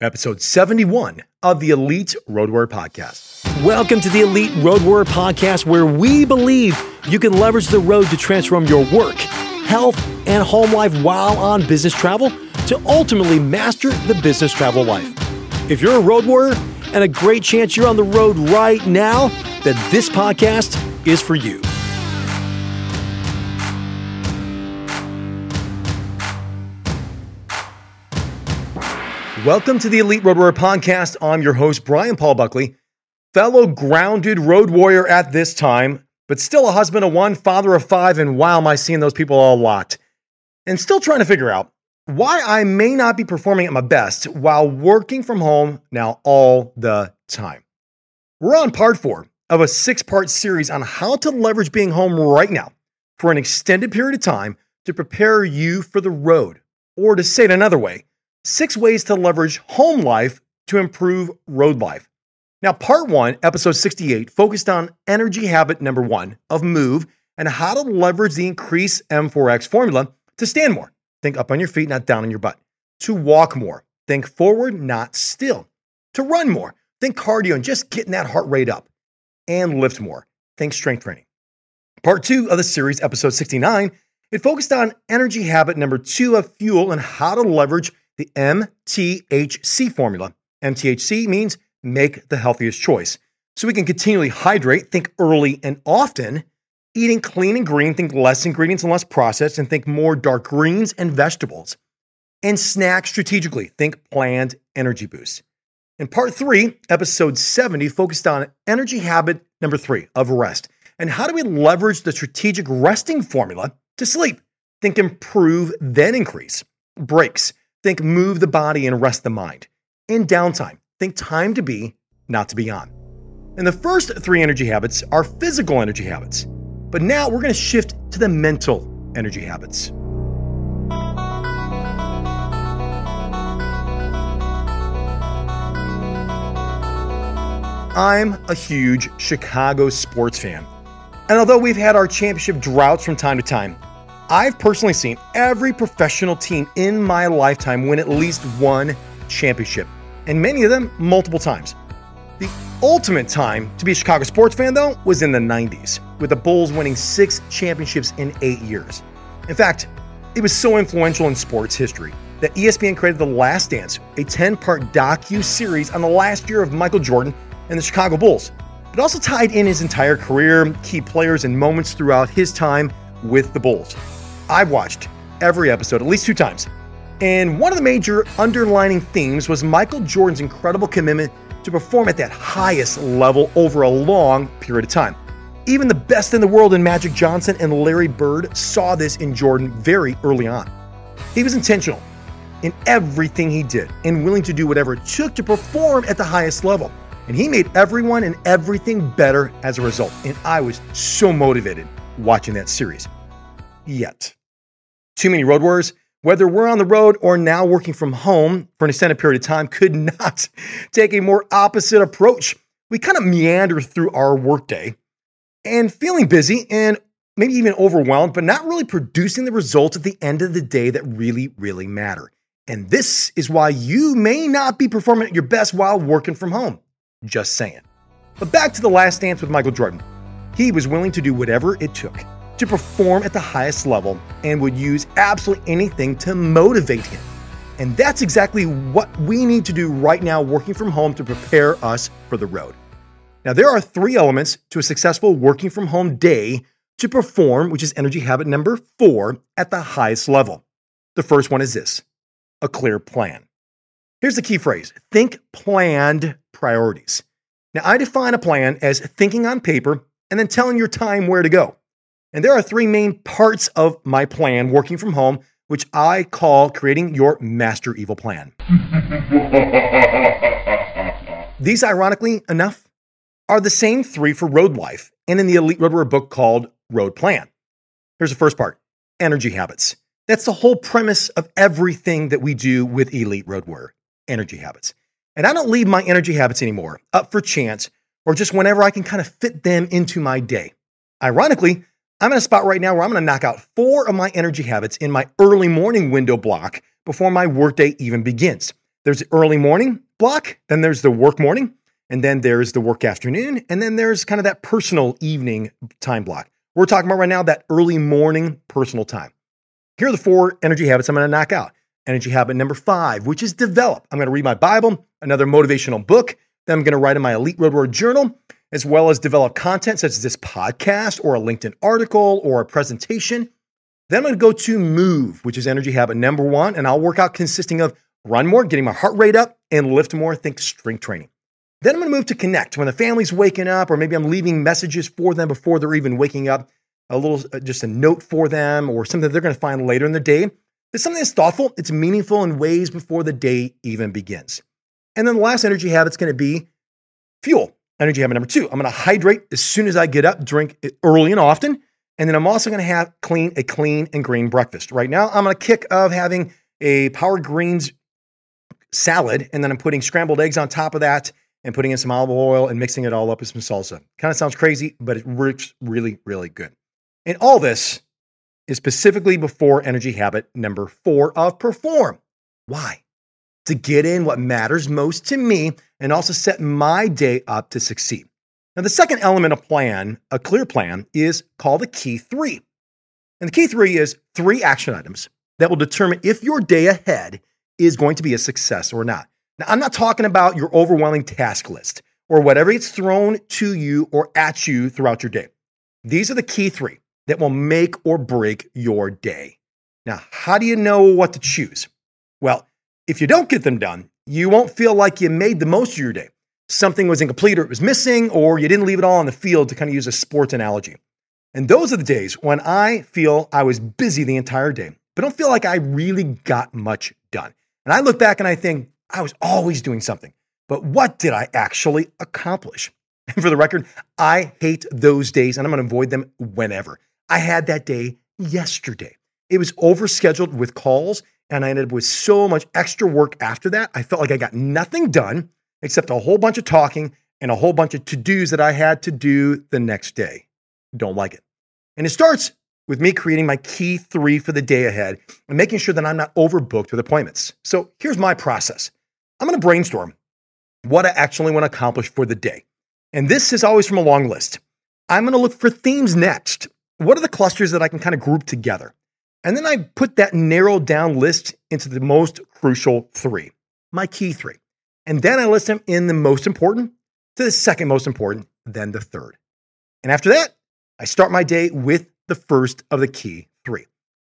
episode 71 of the Elite Road Warrior Podcast. Welcome to the Elite Road Warrior Podcast, where we believe you can leverage the road to transform your work, health, and home life while on business travel to ultimately master the business travel life. If you're a road warrior and a great chance you're on the road right now, then this podcast is for you. Welcome to the Elite Road Warrior Podcast. I'm your host, Brian Paul Buckley, fellow grounded road warrior at this time, but still a husband of one, father of five, and wow, am I seeing those people a lot. And still trying to figure out why I may not be performing at my best while working from home now all the time. We're on part four of a six part series on how to leverage being home right now for an extended period of time to prepare you for the road. Or to say it another way, six ways to leverage home life to improve road life. Now, part one, episode 68, focused on energy habit number one of move and how to leverage the increase M4X formula to stand more. Think up on your feet, not down on your butt. To walk more. Think forward, not still. To run more. Think cardio and just getting that heart rate up. And lift more. Think strength training. Part two of the series, episode 69, it focused on energy habit number two of fuel and how to leverage the MTHC formula. MTHC means make the healthiest choice. So we can continually hydrate, think early and often, eating clean and green, think less ingredients and less processed, and think more dark greens and vegetables. And snack strategically, think planned energy boosts. In part three, episode 70, focused on energy habit number three of rest. And how do we leverage the strategic resting formula to sleep? Think improve, then increase. Breaks. Think move the body and rest the mind. In downtime, think time to be, not to be on. And the first three energy habits are physical energy habits. But now we're going to shift to the mental energy habits. I'm a huge Chicago sports fan. And although we've had our championship droughts from time to time, I've personally seen every professional team in my lifetime win at least one championship, and many of them multiple times. The ultimate time to be a Chicago sports fan, though, was in the 90s, with the Bulls winning six championships in eight years. In fact, it was so influential in sports history that ESPN created The Last Dance, a 10 part docu series on the last year of Michael Jordan and the Chicago Bulls. It also tied in his entire career, key players, and moments throughout his time with the Bulls. I've watched every episode at least two times. And one of the major underlining themes was Michael Jordan's incredible commitment to perform at that highest level over a long period of time. Even the best in the world in Magic Johnson and Larry Bird saw this in Jordan very early on. He was intentional in everything he did and willing to do whatever it took to perform at the highest level. And he made everyone and everything better as a result. And I was so motivated watching that series. Yet, too many road warriors, whether we're on the road or now working from home for an extended period of time, could not take a more opposite approach. We kind of meander through our workday and feeling busy and maybe even overwhelmed, but not really producing the results at the end of the day that really, really matter. And this is why you may not be performing at your best while working from home. Just saying. But back to the last dance with Michael Jordan. He was willing to do whatever it took to perform at the highest level and would use absolutely anything to motivate him. And that's exactly what we need to do right now, working from home to prepare us for the road. Now, there are three elements to a successful working from home day to perform, which is energy habit number four, at the highest level. The first one is this a clear plan. Here's the key phrase think planned priorities. Now, I define a plan as thinking on paper and then telling your time where to go. And there are three main parts of my plan working from home, which I call creating your master evil plan. These, ironically enough, are the same three for road life and in the Elite Road Warrior book called Road Plan. Here's the first part energy habits. That's the whole premise of everything that we do with Elite Road Warrior energy habits. And I don't leave my energy habits anymore up for chance or just whenever I can kind of fit them into my day. Ironically, I'm in a spot right now where I'm going to knock out four of my energy habits in my early morning window block before my workday even begins. There's the early morning block, then there's the work morning, and then there's the work afternoon, and then there's kind of that personal evening time block. We're talking about right now that early morning personal time. Here are the four energy habits I'm going to knock out. Energy habit number five, which is develop. I'm going to read my Bible, another motivational book. Then I'm going to write in my Elite Road Warrior journal, as well as develop content such as this podcast or a LinkedIn article or a presentation. Then I'm going to go to move, which is energy habit number one, and I'll work out consisting of run more, getting my heart rate up, and lift more. Think strength training. Then I'm going to move to connect. When the family's waking up, or maybe I'm leaving messages for them before they're even waking up, a little, uh, just a note for them, or something they're going to find later in the day. It's something that's thoughtful, it's meaningful in ways before the day even begins. And then the last energy habit is going to be fuel. Energy habit number two. I'm going to hydrate as soon as I get up, drink early and often. And then I'm also going to have clean a clean and green breakfast. Right now, I'm on a kick of having a Power Greens salad, and then I'm putting scrambled eggs on top of that and putting in some olive oil and mixing it all up with some salsa. Kind of sounds crazy, but it works really, really good. And all this is specifically before energy habit number four of perform. Why? To get in what matters most to me and also set my day up to succeed. Now, the second element of plan, a clear plan, is called the key three. And the key three is three action items that will determine if your day ahead is going to be a success or not. Now, I'm not talking about your overwhelming task list or whatever gets thrown to you or at you throughout your day. These are the key three that will make or break your day. Now, how do you know what to choose? Well, if you don't get them done, you won't feel like you made the most of your day. Something was incomplete or it was missing, or you didn't leave it all on the field to kind of use a sports analogy. And those are the days when I feel I was busy the entire day, but don't feel like I really got much done. And I look back and I think, I was always doing something. But what did I actually accomplish? And for the record, I hate those days and I'm going to avoid them whenever. I had that day yesterday. It was overscheduled with calls and I ended up with so much extra work after that. I felt like I got nothing done except a whole bunch of talking and a whole bunch of to dos that I had to do the next day. Don't like it. And it starts with me creating my key three for the day ahead and making sure that I'm not overbooked with appointments. So here's my process I'm going to brainstorm what I actually want to accomplish for the day. And this is always from a long list. I'm going to look for themes next. What are the clusters that I can kind of group together? And then I put that narrowed down list into the most crucial three, my key three. And then I list them in the most important to the second most important, then the third. And after that, I start my day with the first of the key three.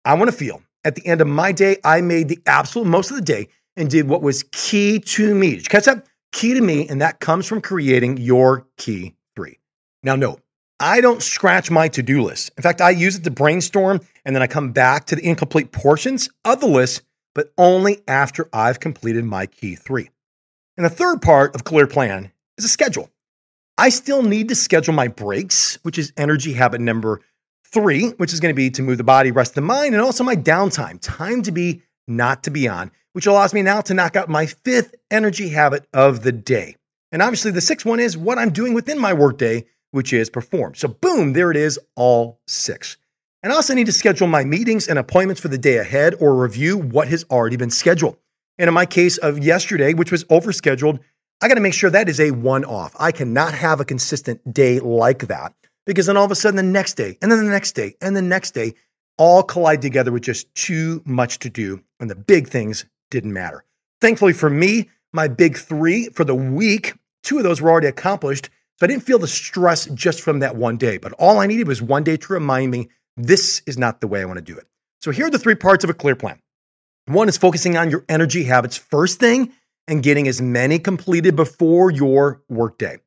I want to feel at the end of my day, I made the absolute most of the day and did what was key to me. Did you catch that? Key to me, and that comes from creating your key three. Now, note, I don't scratch my to do list. In fact, I use it to brainstorm and then I come back to the incomplete portions of the list, but only after I've completed my key three. And the third part of Clear Plan is a schedule. I still need to schedule my breaks, which is energy habit number three, which is going to be to move the body, rest the mind, and also my downtime, time to be, not to be on which allows me now to knock out my fifth energy habit of the day. And obviously, the sixth one is what I'm doing within my workday, which is perform. So, boom, there it is, all six. And I also need to schedule my meetings and appointments for the day ahead or review what has already been scheduled. And in my case of yesterday, which was overscheduled, I got to make sure that is a one off. I cannot have a consistent day like that because then all of a sudden the next day, and then the next day, and the next day all collide together with just too much to do. And the big things didn't matter. Thankfully for me, my big three for the week, two of those were already accomplished. So I didn't feel the stress just from that one day. But all I needed was one day to remind me this is not the way I want to do it. So here are the three parts of a clear plan. One is focusing on your energy habits first thing and getting as many completed before your workday.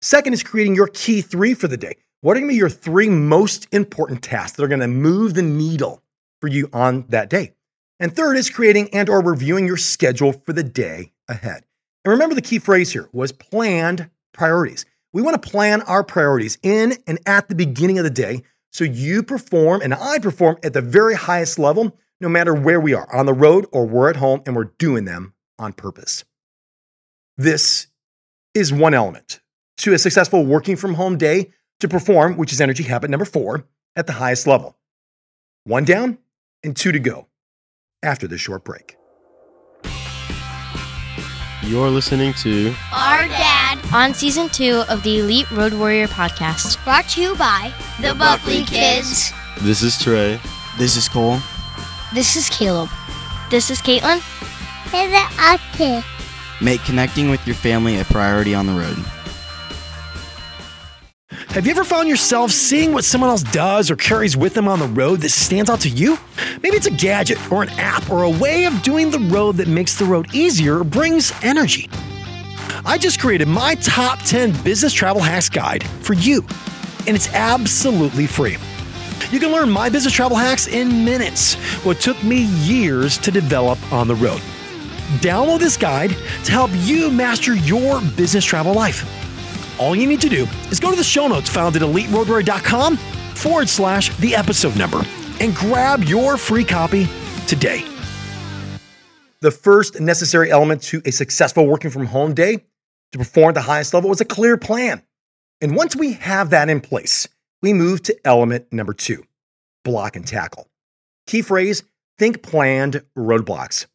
Second is creating your key three for the day. What are going to be your three most important tasks that are going to move the needle for you on that day? And third is creating and or reviewing your schedule for the day ahead. And remember the key phrase here was planned priorities. We want to plan our priorities in and at the beginning of the day so you perform and I perform at the very highest level no matter where we are, on the road or we're at home and we're doing them on purpose. This is one element to a successful working from home day to perform, which is energy habit number 4 at the highest level. One down and two to go after this short break. You're listening to Our Dad on season two of the Elite Road Warrior podcast. Brought to you by the Buckley Kids. This is Trey. This is Cole. This is Caleb. This is Caitlin. This is Ate. Make connecting with your family a priority on the road. Have you ever found yourself seeing what someone else does or carries with them on the road that stands out to you? Maybe it's a gadget or an app or a way of doing the road that makes the road easier or brings energy. I just created my top 10 business travel hacks guide for you, and it's absolutely free. You can learn my business travel hacks in minutes, what took me years to develop on the road. Download this guide to help you master your business travel life. All you need to do is go to the show notes found at eliteroadwarrior.com forward slash the episode number and grab your free copy today. The first necessary element to a successful working from home day to perform at the highest level was a clear plan. And once we have that in place, we move to element number two block and tackle. Key phrase think planned roadblocks.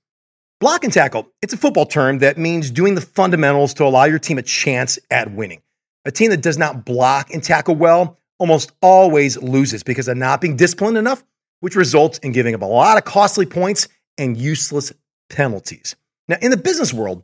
Block and tackle, it's a football term that means doing the fundamentals to allow your team a chance at winning. A team that does not block and tackle well almost always loses because of not being disciplined enough, which results in giving up a lot of costly points and useless penalties. Now, in the business world,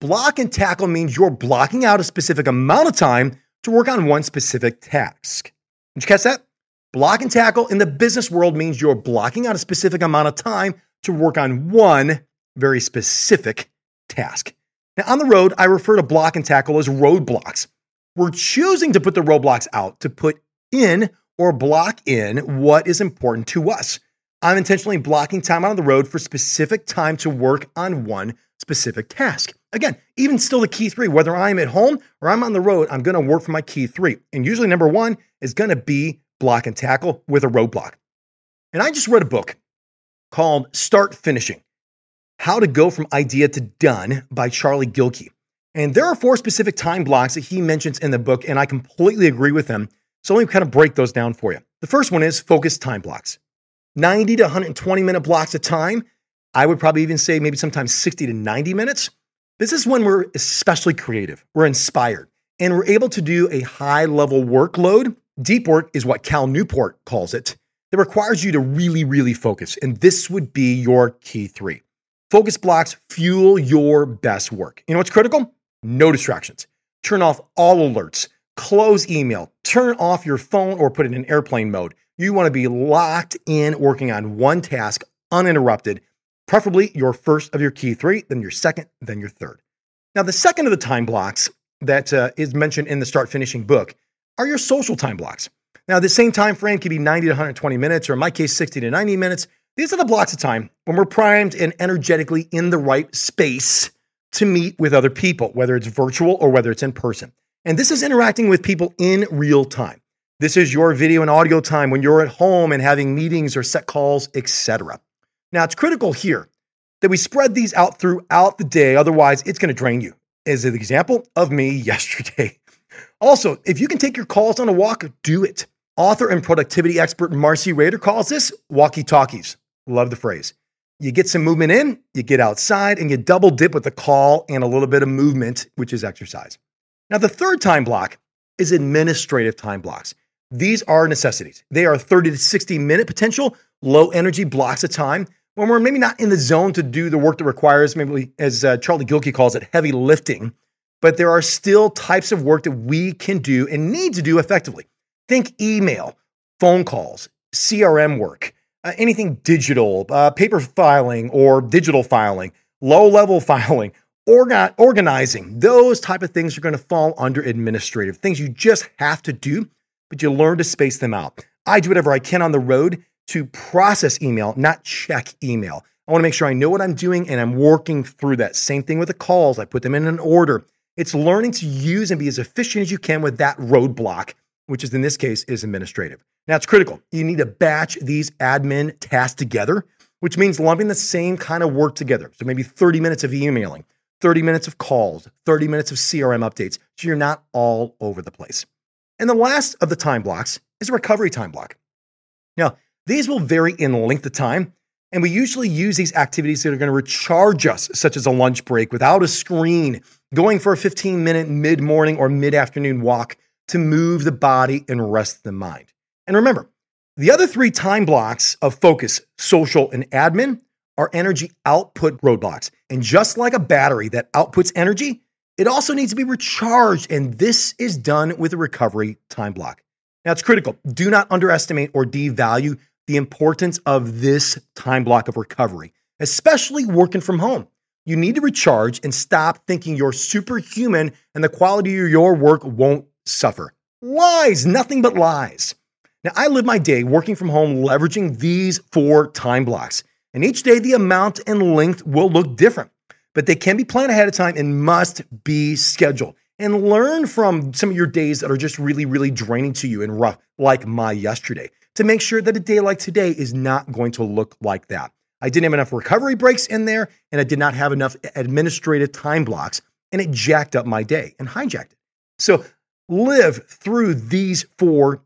block and tackle means you're blocking out a specific amount of time to work on one specific task. Did you catch that? Block and tackle in the business world means you're blocking out a specific amount of time to work on one very specific task. Now, on the road, I refer to block and tackle as roadblocks. We're choosing to put the roadblocks out to put in or block in what is important to us. I'm intentionally blocking time out on the road for specific time to work on one specific task. Again, even still the key three, whether I'm at home or I'm on the road, I'm going to work for my key three. And usually, number one is going to be block and tackle with a roadblock. And I just read a book called Start Finishing How to Go from Idea to Done by Charlie Gilkey. And there are four specific time blocks that he mentions in the book, and I completely agree with him. So let me kind of break those down for you. The first one is focused time blocks 90 to 120 minute blocks of time. I would probably even say maybe sometimes 60 to 90 minutes. This is when we're especially creative, we're inspired, and we're able to do a high level workload. Deep work is what Cal Newport calls it, that requires you to really, really focus. And this would be your key three. Focus blocks fuel your best work. You know what's critical? No distractions. Turn off all alerts, close email, turn off your phone or put it in airplane mode. You want to be locked in working on one task uninterrupted, preferably your first of your key three, then your second, then your third. Now, the second of the time blocks that uh, is mentioned in the start finishing book are your social time blocks. Now, the same time frame can be 90 to 120 minutes, or in my case, 60 to 90 minutes. These are the blocks of time when we're primed and energetically in the right space to meet with other people, whether it's virtual or whether it's in person. And this is interacting with people in real time. This is your video and audio time when you're at home and having meetings or set calls, etc. Now, it's critical here that we spread these out throughout the day, otherwise, it's going to drain you. As an example of me yesterday. Also, if you can take your calls on a walk, do it. Author and productivity expert Marcey Rader calls this walkie talkies. Love the phrase. You get some movement in, you get outside, and you double dip with the call and a little bit of movement, which is exercise. Now, the third time block is administrative time blocks. These are necessities. They are 30 to 60 minute potential, low energy blocks of time when we're maybe not in the zone to do the work that requires, maybe as uh, Charlie Gilkey calls it, heavy lifting. But there are still types of work that we can do and need to do effectively. Think email, phone calls, CRM work, uh, anything digital, uh, paper filing or digital filing, low level filing, orga- organizing, those type of things are going to fall under administrative things you just have to do, but you learn to space them out. I do whatever I can on the road to process email, not check email. I want to make sure I know what I'm doing and I'm working through that. Same thing with the calls. I put them in an order. It's learning to use and be as efficient as you can with that roadblock, which is in this case is administrative. Now it's critical. You need to batch these admin tasks together, which means lumping the same kind of work together. So maybe 30 minutes of emailing, 30 minutes of calls, 30 minutes of CRM updates. So you're not all over the place. And the last of the time blocks is a recovery time block. Now, these will vary in length of time, And we usually use these activities that are going to recharge us, such as a lunch break without a screen, going for a 15 minute mid morning or mid afternoon walk to move the body and rest the mind. And remember, the other three time blocks of focus, social, and admin are energy output roadblocks. And just like a battery that outputs energy, it also needs to be recharged. And this is done with a recovery time block. Now, it's critical. Do not underestimate or devalue the importance of this time block of recovery, especially working from home. You need to recharge and stop thinking you're superhuman and the quality of your work won't suffer. Lies, nothing but lies. Now, I live my day working from home, leveraging these four time blocks. And each day, the amount and length will look different, but they can be planned ahead of time and must be scheduled. And learn from some of your days that are just really, really draining to you and rough, like my yesterday, to make sure that a day like today is not going to look like that. I didn't have enough recovery breaks in there, and I did not have enough administrative time blocks, and it jacked up my day and hijacked it. So live through these four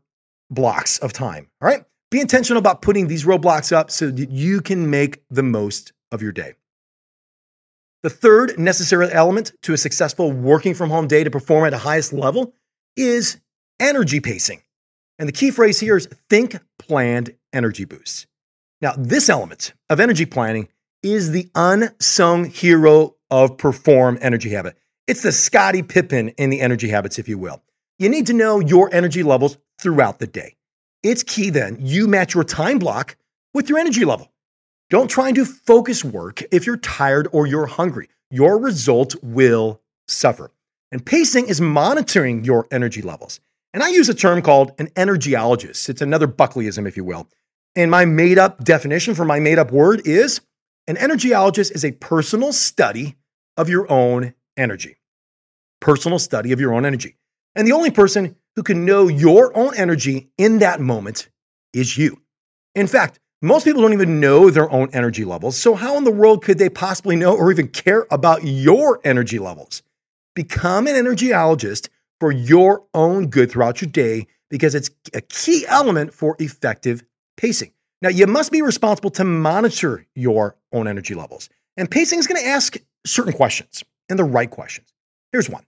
blocks of time. All right. Be intentional about putting these roadblocks up so that you can make the most of your day. The third necessary element to a successful working from home day to perform at the highest level is energy pacing. And the key phrase here is think planned energy boosts. Now, this element of energy planning is the unsung hero of Perform Energy Habit. It's the Scottie Pippen in the energy habits, if you will. You need to know your energy levels throughout the day. It's key then you match your time block with your energy level. Don't try and do focus work if you're tired or you're hungry. Your result will suffer. And pacing is monitoring your energy levels. And I use a term called an energyologist. It's another Buckleyism, if you will. And my made up definition for my made up word is an energyologist is a personal study of your own energy. Personal study of your own energy. And the only person who can know your own energy in that moment is you. In fact, most people don't even know their own energy levels. So, how in the world could they possibly know or even care about your energy levels? Become an energyologist for your own good throughout your day because it's a key element for effective pacing. Now, you must be responsible to monitor your own energy levels. And pacing is going to ask certain questions and the right questions. Here's one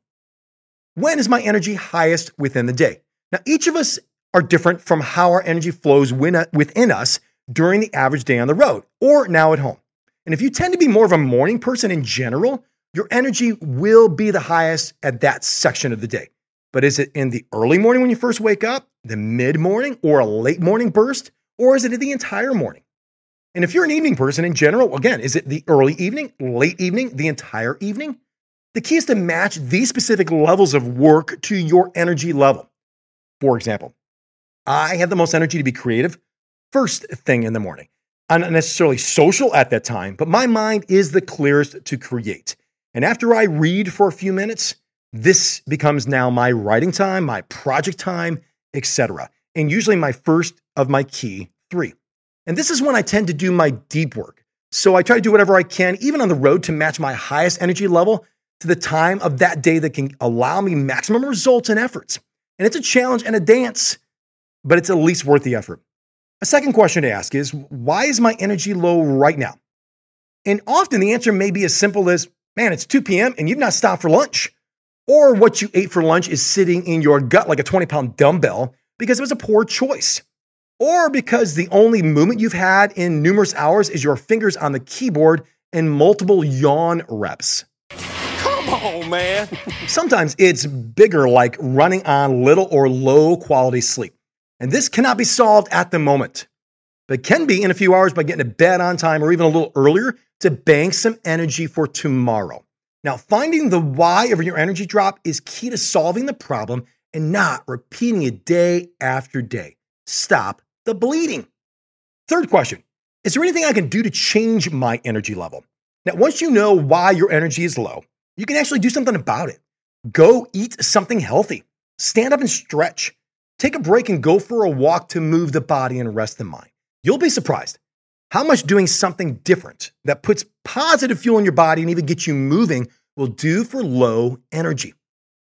when is my energy highest within the day? Now, each of us are different from how our energy flows within us during the average day on the road or now at home. And if you tend to be more of a morning person in general, your energy will be the highest at that section of the day. But is it in the early morning when you first wake up, the mid morning, or a late morning burst, or is it the entire morning? And if you're an evening person in general, again, is it the early evening, late evening, the entire evening? The key is to match these specific levels of work to your energy level. For example, I have the most energy to be creative first thing in the morning. I'm not necessarily social at that time, but my mind is the clearest to create. And after I read for a few minutes, this becomes now my writing time, my project time, etc. And usually my first of my key three. And this is when I tend to do my deep work. So I try to do whatever I can, even on the road, to match my highest energy level to the time of that day that can allow me maximum results and efforts. And it's a challenge and a dance, but it's at least worth the effort. A second question to ask is why is my energy low right now? And often the answer may be as simple as, man, it's 2 p.m. and you've not stopped for lunch. Or what you ate for lunch is sitting in your gut like a 20 pound dumbbell because it was a poor choice. Or because the only movement you've had in numerous hours is your fingers on the keyboard and multiple yawn reps. On, man. Sometimes it's bigger, like running on little or low quality sleep. And this cannot be solved at the moment, but can be in a few hours by getting to bed on time or even a little earlier to bank some energy for tomorrow. Now, finding the why of your energy drop is key to solving the problem and not repeating it day after day. Stop the bleeding. Third question Is there anything I can do to change my energy level? Now, once you know why your energy is low, you can actually do something about it. Go eat something healthy. Stand up and stretch. Take a break and go for a walk to move the body and rest the mind. You'll be surprised how much doing something different that puts positive fuel in your body and even gets you moving will do for low energy.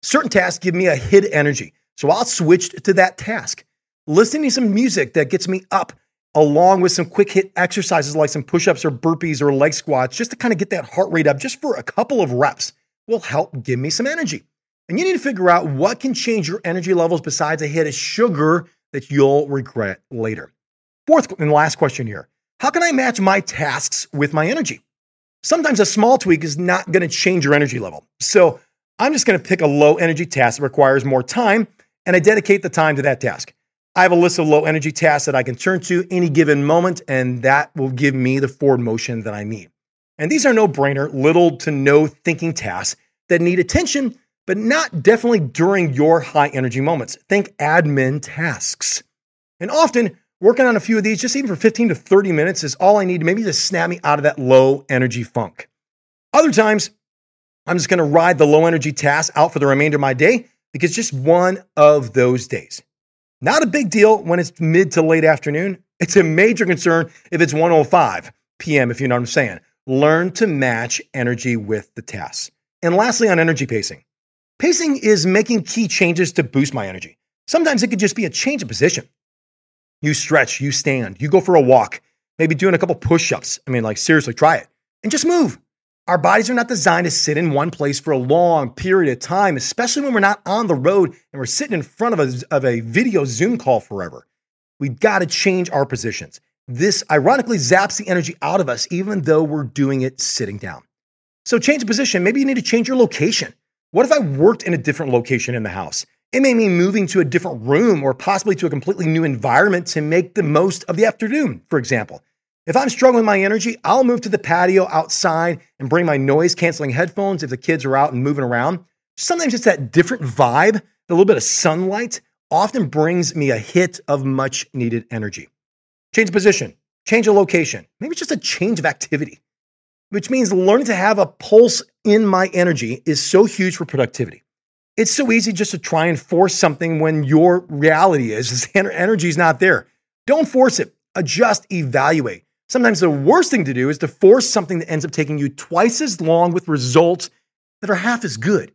Certain tasks give me a hit energy, so I'll switch to that task. Listening to some music that gets me up along with some quick hit exercises like some push ups or burpees or leg squats, just to kind of get that heart rate up just for a couple of reps, will help give me some energy. And you need to figure out what can change your energy levels besides a hit of sugar that you'll regret later. Fourth and last question here How can I match my tasks with my energy? Sometimes a small tweak is not going to change your energy level. So I'm just going to pick a low energy task that requires more time and I dedicate the time to that task. I have a list of low energy tasks that I can turn to any given moment, and that will give me the forward motion that I need. And these are no brainer, little to no thinking tasks that need attention, but not definitely during your high energy moments. Think admin tasks. And often, working on a few of these, just even for 15 to 30 minutes, is all I need to maybe just snap me out of that low energy funk. Other times, I'm just gonna ride the low energy task out for the remainder of my day because just one of those days. Not a big deal when it's mid to late afternoon. It's a major concern if it's 105 p.m., if you know what I'm saying. Learn to match energy with the tasks. And lastly, on energy pacing. Pacing is making key changes to boost my energy. Sometimes it could just be a change of position. You stretch, you stand, you go for a walk, maybe doing a couple push ups. I mean, like, seriously, try it and just move. Our bodies are not designed to sit in one place for a long period of time, especially when we're not on the road and we're sitting in front of a, of a video Zoom call forever. We've got to change our positions. This ironically zaps the energy out of us, even though we're doing it sitting down. So, change position. Maybe you need to change your location. What if I worked in a different location in the house? It may mean moving to a different room or possibly to a completely new environment to make the most of the afternoon, for example. If I'm struggling with my energy, I'll move to the patio outside and bring my noise canceling headphones if the kids are out and moving around. Sometimes it's that different vibe, a little bit of sunlight often brings me a hit of much needed energy. Change position, change of location, maybe just a change of activity, which means learning to have a pulse in my energy is so huge for productivity. It's so easy just to try and force something when your reality is, is energy is not there. Don't force it. Adjust, evaluate. Sometimes the worst thing to do is to force something that ends up taking you twice as long with results that are half as good.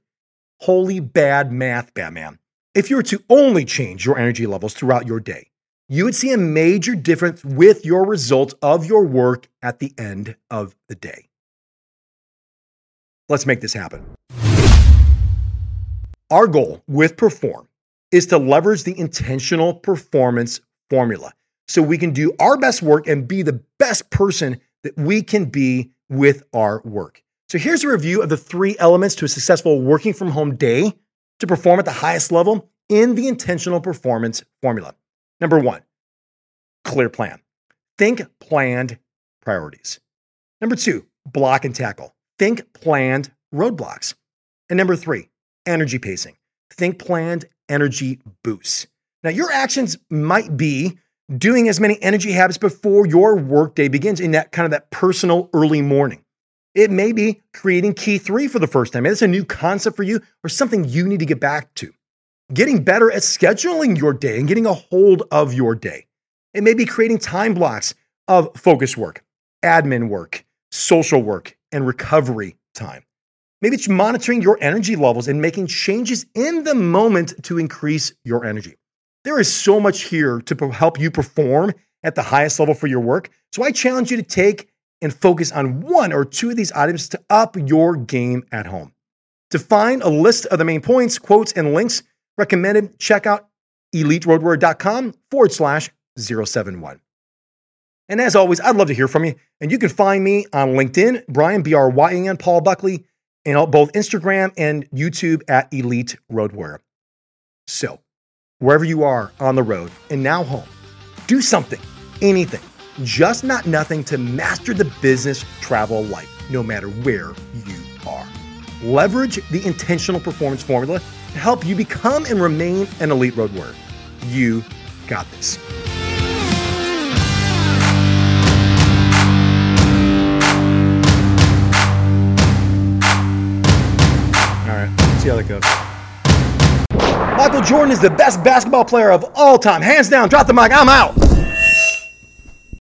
Holy bad math, Batman. If you were to only change your energy levels throughout your day, you would see a major difference with your results of your work at the end of the day. Let's make this happen. Our goal with Perform is to leverage the intentional performance formula so we can do our best work and be the best person that we can be with our work. So here's a review of the three elements to a successful working from home day to perform at the highest level in the intentional performance formula. Number one, clear plan. Think planned priorities. Number two, block and tackle. Think planned roadblocks. And number three, energy pacing. Think planned energy boosts. Now, your actions might be doing as many energy habits before your workday begins in that kind of that personal early morning. It may be creating key three for the first time. It's a new concept for you or something you need to get back to. Getting better at scheduling your day and getting a hold of your day. It may be creating time blocks of focus work, admin work, social work, and recovery time. Maybe it's monitoring your energy levels and making changes in the moment to increase your energy. There is so much here to help you perform at the highest level for your work. So I challenge you to take and focus on one or two of these items to up your game at home. To find a list of the main points, quotes, and links recommended, check out eliteroadwarrior.com forward slash 071. And as always, I'd love to hear from you. And you can find me on LinkedIn, Brian, B R Y N, Paul Buckley, and both Instagram and YouTube at Elite Road Warrior. So, wherever you are on the road and now home, do something, anything, just not nothing to master the business travel life, no matter where you are. Leverage the intentional performance formula to help you become and remain an elite road warrior. You got this. All right, see how that goes. Michael Jordan is the best basketball player of all time. Hands down, drop the mic, I'm out.